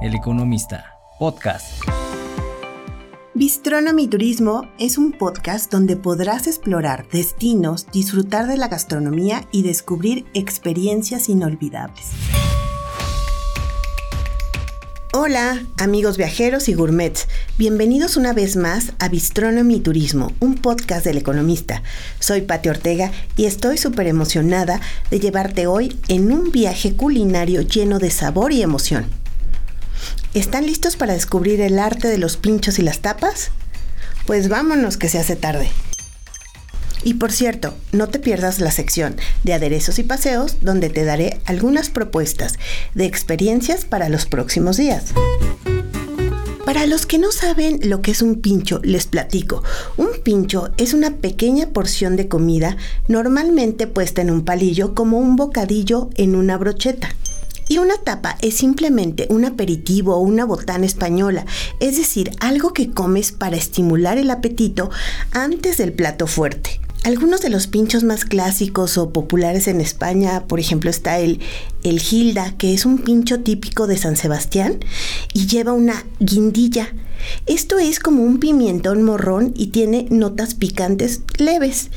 El Economista, podcast. Bistronomy Turismo es un podcast donde podrás explorar destinos, disfrutar de la gastronomía y descubrir experiencias inolvidables. Hola, amigos viajeros y gourmets. Bienvenidos una vez más a Bistronomy Turismo, un podcast del economista. Soy Pati Ortega y estoy súper emocionada de llevarte hoy en un viaje culinario lleno de sabor y emoción. ¿Están listos para descubrir el arte de los pinchos y las tapas? Pues vámonos que se hace tarde. Y por cierto, no te pierdas la sección de aderezos y paseos donde te daré algunas propuestas de experiencias para los próximos días. Para los que no saben lo que es un pincho, les platico. Un pincho es una pequeña porción de comida normalmente puesta en un palillo como un bocadillo en una brocheta. Y una tapa es simplemente un aperitivo o una botana española, es decir, algo que comes para estimular el apetito antes del plato fuerte. Algunos de los pinchos más clásicos o populares en España, por ejemplo, está el, el Gilda, que es un pincho típico de San Sebastián y lleva una guindilla. Esto es como un pimientón morrón y tiene notas picantes leves.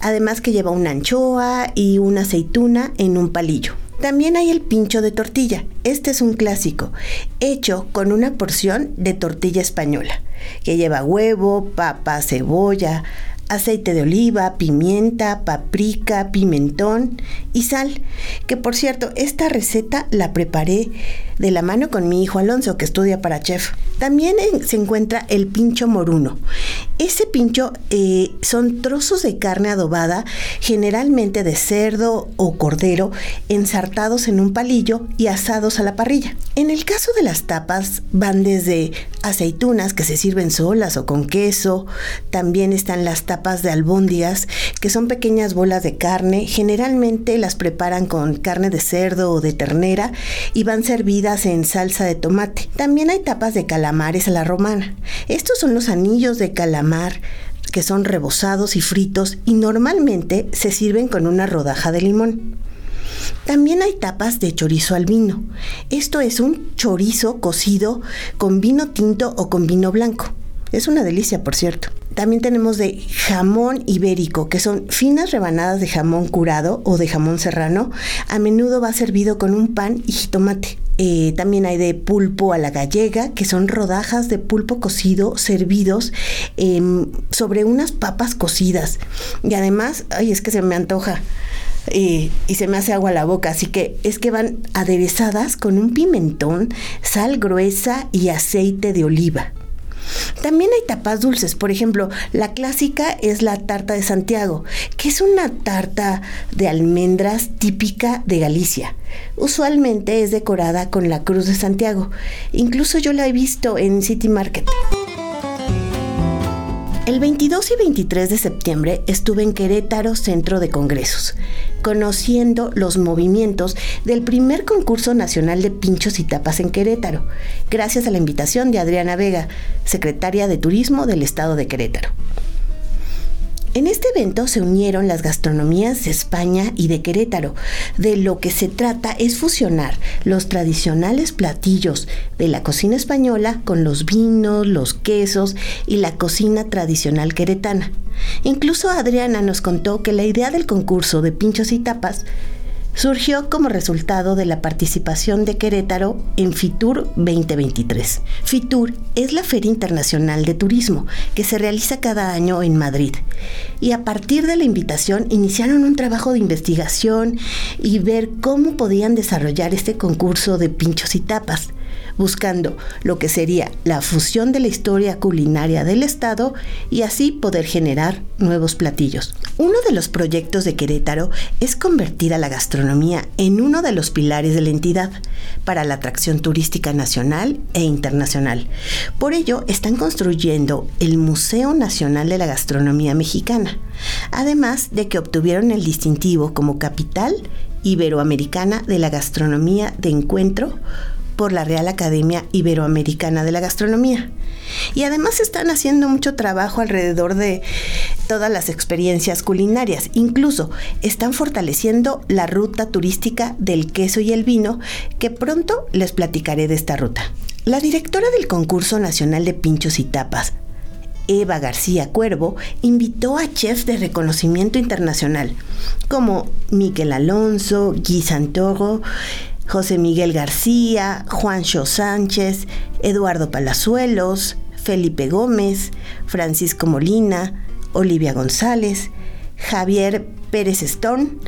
Además que lleva una anchoa y una aceituna en un palillo. También hay el pincho de tortilla. Este es un clásico, hecho con una porción de tortilla española, que lleva huevo, papa, cebolla, aceite de oliva, pimienta, paprika, pimentón y sal. Que por cierto, esta receta la preparé de la mano con mi hijo Alonso, que estudia para chef. También se encuentra el pincho moruno. Ese pincho eh, son trozos de carne adobada, generalmente de cerdo o cordero, ensartados en un palillo y asados a la parrilla. En el caso de las tapas, van desde aceitunas que se sirven solas o con queso, también están las tapas de albóndigas, que son pequeñas bolas de carne, generalmente las preparan con carne de cerdo o de ternera y van servidas en salsa de tomate. También hay tapas de calamares a la romana. Estos son los anillos de que son rebozados y fritos y normalmente se sirven con una rodaja de limón. También hay tapas de chorizo al vino. Esto es un chorizo cocido con vino tinto o con vino blanco. Es una delicia, por cierto. También tenemos de jamón ibérico, que son finas rebanadas de jamón curado o de jamón serrano. A menudo va servido con un pan y jitomate. Eh, también hay de pulpo a la gallega, que son rodajas de pulpo cocido servidos em, sobre unas papas cocidas. Y además, ay, es que se me antoja. Eh, y se me hace agua la boca, así que es que van aderezadas con un pimentón, sal gruesa y aceite de oliva. También hay tapas dulces, por ejemplo, la clásica es la tarta de Santiago, que es una tarta de almendras típica de Galicia. Usualmente es decorada con la Cruz de Santiago. Incluso yo la he visto en City Market. El 22 y 23 de septiembre estuve en Querétaro Centro de Congresos, conociendo los movimientos del primer concurso nacional de pinchos y tapas en Querétaro, gracias a la invitación de Adriana Vega, secretaria de Turismo del Estado de Querétaro. En este evento se unieron las gastronomías de España y de Querétaro. De lo que se trata es fusionar los tradicionales platillos de la cocina española con los vinos, los quesos y la cocina tradicional queretana. Incluso Adriana nos contó que la idea del concurso de pinchos y tapas surgió como resultado de la participación de Querétaro en FITUR 2023. FITUR es la Feria Internacional de Turismo que se realiza cada año en Madrid. Y a partir de la invitación iniciaron un trabajo de investigación y ver cómo podían desarrollar este concurso de pinchos y tapas buscando lo que sería la fusión de la historia culinaria del Estado y así poder generar nuevos platillos. Uno de los proyectos de Querétaro es convertir a la gastronomía en uno de los pilares de la entidad para la atracción turística nacional e internacional. Por ello, están construyendo el Museo Nacional de la Gastronomía Mexicana, además de que obtuvieron el distintivo como capital iberoamericana de la gastronomía de encuentro por la Real Academia Iberoamericana de la Gastronomía. Y además están haciendo mucho trabajo alrededor de todas las experiencias culinarias. Incluso están fortaleciendo la ruta turística del queso y el vino, que pronto les platicaré de esta ruta. La directora del concurso nacional de pinchos y tapas, Eva García Cuervo invitó a chefs de reconocimiento internacional, como Miguel Alonso, Guy Santoro, José Miguel García, Juancho Sánchez, Eduardo Palazuelos, Felipe Gómez, Francisco Molina, Olivia González, Javier Pérez Stone,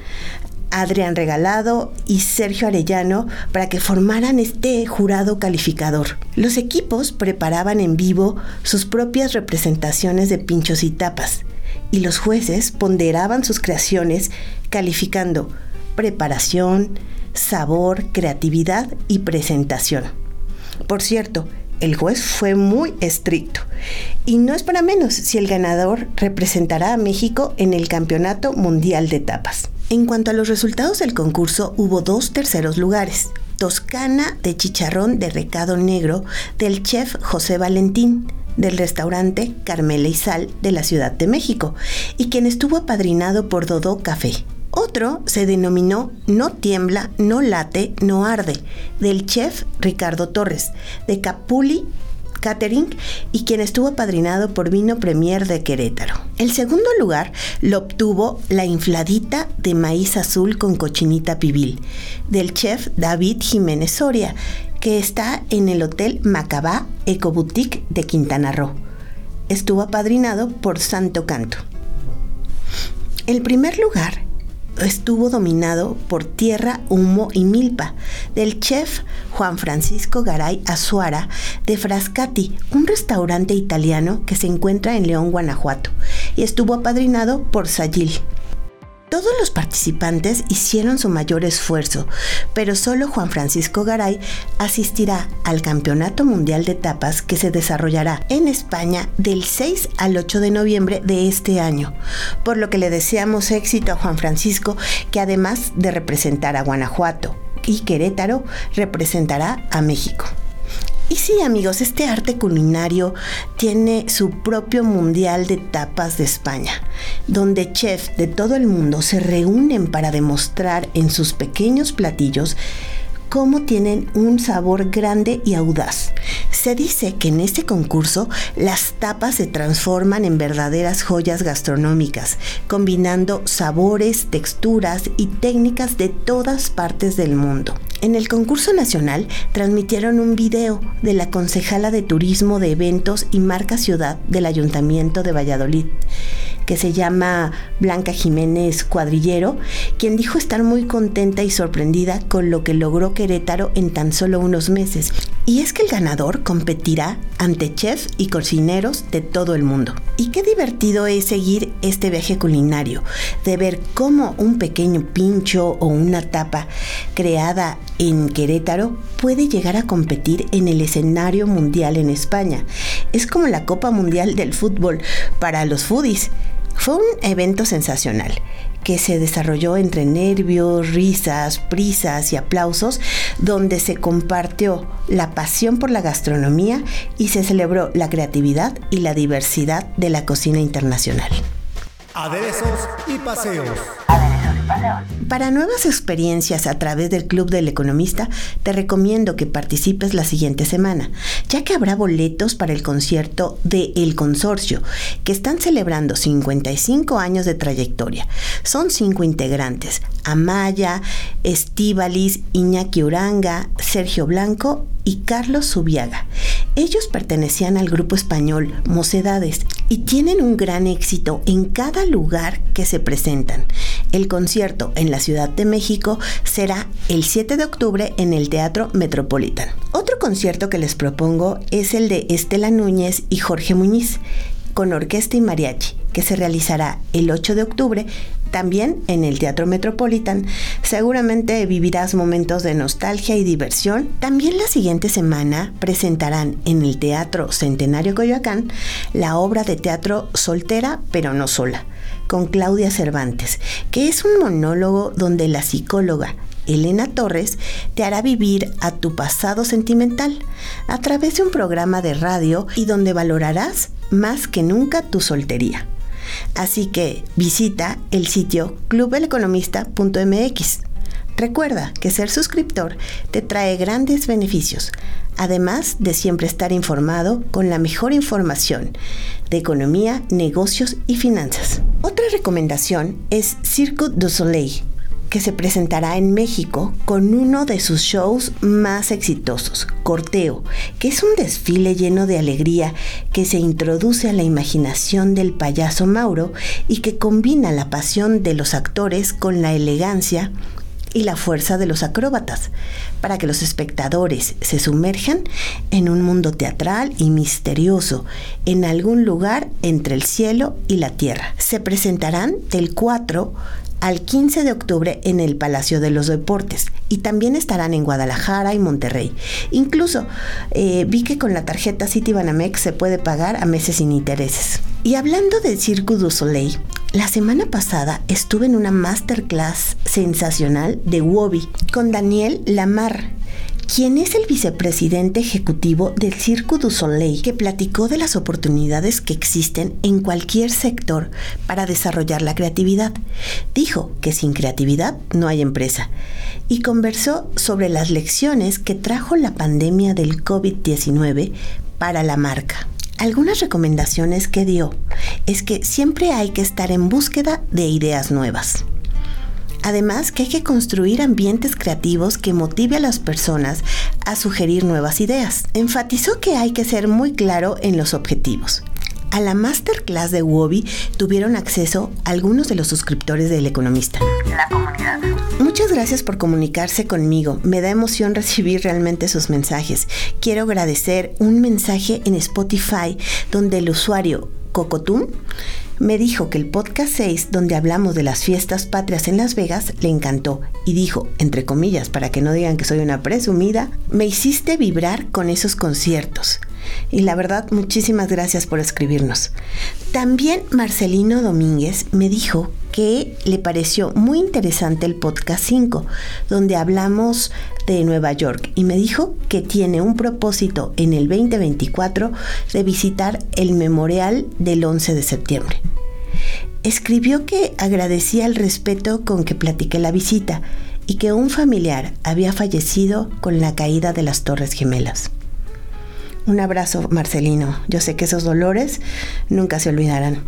Adrián Regalado y Sergio Arellano para que formaran este jurado calificador. Los equipos preparaban en vivo sus propias representaciones de pinchos y tapas y los jueces ponderaban sus creaciones calificando preparación, sabor, creatividad y presentación. Por cierto, el juez fue muy estricto. Y no es para menos si el ganador representará a México en el Campeonato Mundial de Tapas. En cuanto a los resultados del concurso, hubo dos terceros lugares. Toscana de chicharrón de recado negro del chef José Valentín del restaurante Carmela y Sal de la Ciudad de México y quien estuvo apadrinado por Dodó Café. Otro se denominó No tiembla, no late, no arde, del chef Ricardo Torres, de Capuli Catering y quien estuvo apadrinado por Vino Premier de Querétaro. El segundo lugar lo obtuvo la infladita de maíz azul con cochinita pibil del chef David Jiménez Soria, que está en el Hotel Macabá Eco Boutique de Quintana Roo. Estuvo apadrinado por Santo Canto. El primer lugar estuvo dominado por tierra, humo y milpa, del chef Juan Francisco Garay Azuara de Frascati, un restaurante italiano que se encuentra en León, Guanajuato, y estuvo apadrinado por Sayil. Todos los participantes hicieron su mayor esfuerzo, pero solo Juan Francisco Garay asistirá al Campeonato Mundial de Tapas que se desarrollará en España del 6 al 8 de noviembre de este año, por lo que le deseamos éxito a Juan Francisco, que además de representar a Guanajuato y Querétaro, representará a México. Y sí, amigos, este arte culinario tiene su propio Mundial de Tapas de España, donde chefs de todo el mundo se reúnen para demostrar en sus pequeños platillos cómo tienen un sabor grande y audaz. Se dice que en este concurso las tapas se transforman en verdaderas joyas gastronómicas, combinando sabores, texturas y técnicas de todas partes del mundo. En el concurso nacional transmitieron un video de la concejala de turismo de eventos y marca ciudad del Ayuntamiento de Valladolid, que se llama Blanca Jiménez Cuadrillero, quien dijo estar muy contenta y sorprendida con lo que logró Querétaro en tan solo unos meses. Y es que el ganador competirá ante chefs y cocineros de todo el mundo. Y qué divertido es seguir este viaje culinario, de ver cómo un pequeño pincho o una tapa creada en Querétaro puede llegar a competir en el escenario mundial en España. Es como la Copa Mundial del Fútbol para los foodies. Fue un evento sensacional que se desarrolló entre nervios, risas, prisas y aplausos, donde se compartió la pasión por la gastronomía y se celebró la creatividad y la diversidad de la cocina internacional. Aderezos y paseos. Para nuevas experiencias a través del Club del Economista, te recomiendo que participes la siguiente semana, ya que habrá boletos para el concierto de El Consorcio, que están celebrando 55 años de trayectoria. Son cinco integrantes, Amaya, Estivalis, Iñaki Uranga, Sergio Blanco y Carlos Subiaga. Ellos pertenecían al grupo español Mocedades y tienen un gran éxito en cada lugar que se presentan. El concierto en la Ciudad de México será el 7 de octubre en el Teatro Metropolitan. Otro concierto que les propongo es el de Estela Núñez y Jorge Muñiz con orquesta y mariachi, que se realizará el 8 de octubre también en el Teatro Metropolitan. Seguramente vivirás momentos de nostalgia y diversión. También la siguiente semana presentarán en el Teatro Centenario Coyoacán la obra de teatro Soltera pero no sola con Claudia Cervantes, que es un monólogo donde la psicóloga Elena Torres, te hará vivir a tu pasado sentimental a través de un programa de radio y donde valorarás más que nunca tu soltería. Así que visita el sitio clubeleconomista.mx. Recuerda que ser suscriptor te trae grandes beneficios, además de siempre estar informado con la mejor información de economía, negocios y finanzas. Otra recomendación es Circuit du Soleil, que se presentará en México con uno de sus shows más exitosos, Corteo, que es un desfile lleno de alegría que se introduce a la imaginación del payaso Mauro y que combina la pasión de los actores con la elegancia y la fuerza de los acróbatas, para que los espectadores se sumerjan en un mundo teatral y misterioso, en algún lugar entre el cielo y la tierra. Se presentarán del 4 al 15 de octubre en el Palacio de los Deportes y también estarán en Guadalajara y Monterrey. Incluso eh, vi que con la tarjeta Citibanamex se puede pagar a meses sin intereses. Y hablando de Cirque du Soleil, la semana pasada estuve en una masterclass sensacional de Wobby con Daniel Lamar, quien es el vicepresidente ejecutivo del Cirque du Soleil, que platicó de las oportunidades que existen en cualquier sector para desarrollar la creatividad. Dijo que sin creatividad no hay empresa y conversó sobre las lecciones que trajo la pandemia del COVID-19 para la marca. Algunas recomendaciones que dio es que siempre hay que estar en búsqueda de ideas nuevas. Además, que hay que construir ambientes creativos que motive a las personas a sugerir nuevas ideas. Enfatizó que hay que ser muy claro en los objetivos. A la masterclass de Wobby tuvieron acceso algunos de los suscriptores del Economista. La comunidad. Muchas gracias por comunicarse conmigo. Me da emoción recibir realmente sus mensajes. Quiero agradecer un mensaje en Spotify donde el usuario Cocotún me dijo que el podcast 6, donde hablamos de las fiestas patrias en Las Vegas, le encantó y dijo, entre comillas, para que no digan que soy una presumida, me hiciste vibrar con esos conciertos. Y la verdad, muchísimas gracias por escribirnos. También Marcelino Domínguez me dijo que le pareció muy interesante el podcast 5, donde hablamos de Nueva York, y me dijo que tiene un propósito en el 2024 de visitar el memorial del 11 de septiembre. Escribió que agradecía el respeto con que platiqué la visita y que un familiar había fallecido con la caída de las Torres Gemelas. Un abrazo, Marcelino. Yo sé que esos dolores nunca se olvidarán.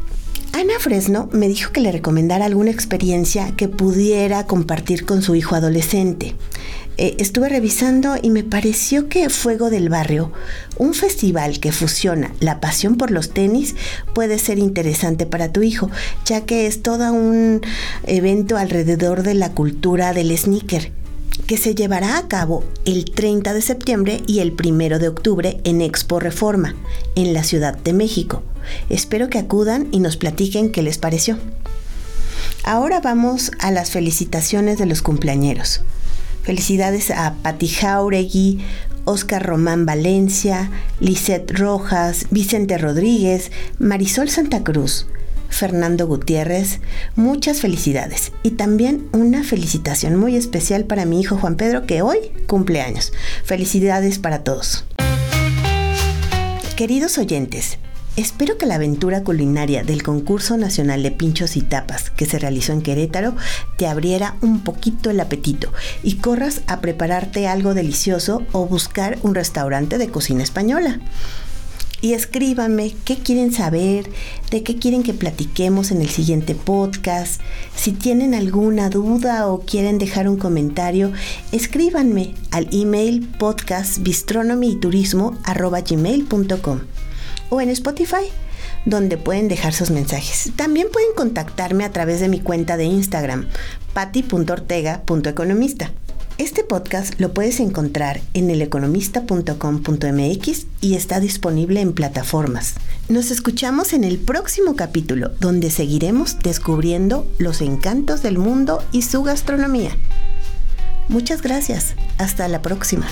Ana Fresno me dijo que le recomendara alguna experiencia que pudiera compartir con su hijo adolescente. Eh, estuve revisando y me pareció que Fuego del Barrio, un festival que fusiona la pasión por los tenis, puede ser interesante para tu hijo, ya que es todo un evento alrededor de la cultura del sneaker que se llevará a cabo el 30 de septiembre y el 1 de octubre en Expo Reforma, en la Ciudad de México. Espero que acudan y nos platiquen qué les pareció. Ahora vamos a las felicitaciones de los cumpleañeros. Felicidades a Pati Jauregui, Oscar Román Valencia, Lisette Rojas, Vicente Rodríguez, Marisol Santa Cruz, Fernando Gutiérrez, muchas felicidades y también una felicitación muy especial para mi hijo Juan Pedro que hoy cumple años. Felicidades para todos. Queridos oyentes, Espero que la aventura culinaria del concurso nacional de pinchos y tapas que se realizó en Querétaro te abriera un poquito el apetito y corras a prepararte algo delicioso o buscar un restaurante de cocina española y escríbanme qué quieren saber, de qué quieren que platiquemos en el siguiente podcast. Si tienen alguna duda o quieren dejar un comentario, escríbanme al email podcastbistronomyturismo.com o en Spotify donde pueden dejar sus mensajes. También pueden contactarme a través de mi cuenta de Instagram, pati.ortega.economista. Este podcast lo puedes encontrar en eleconomista.com.mx y está disponible en plataformas. Nos escuchamos en el próximo capítulo, donde seguiremos descubriendo los encantos del mundo y su gastronomía. Muchas gracias. Hasta la próxima.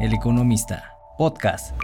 El Economista, podcast.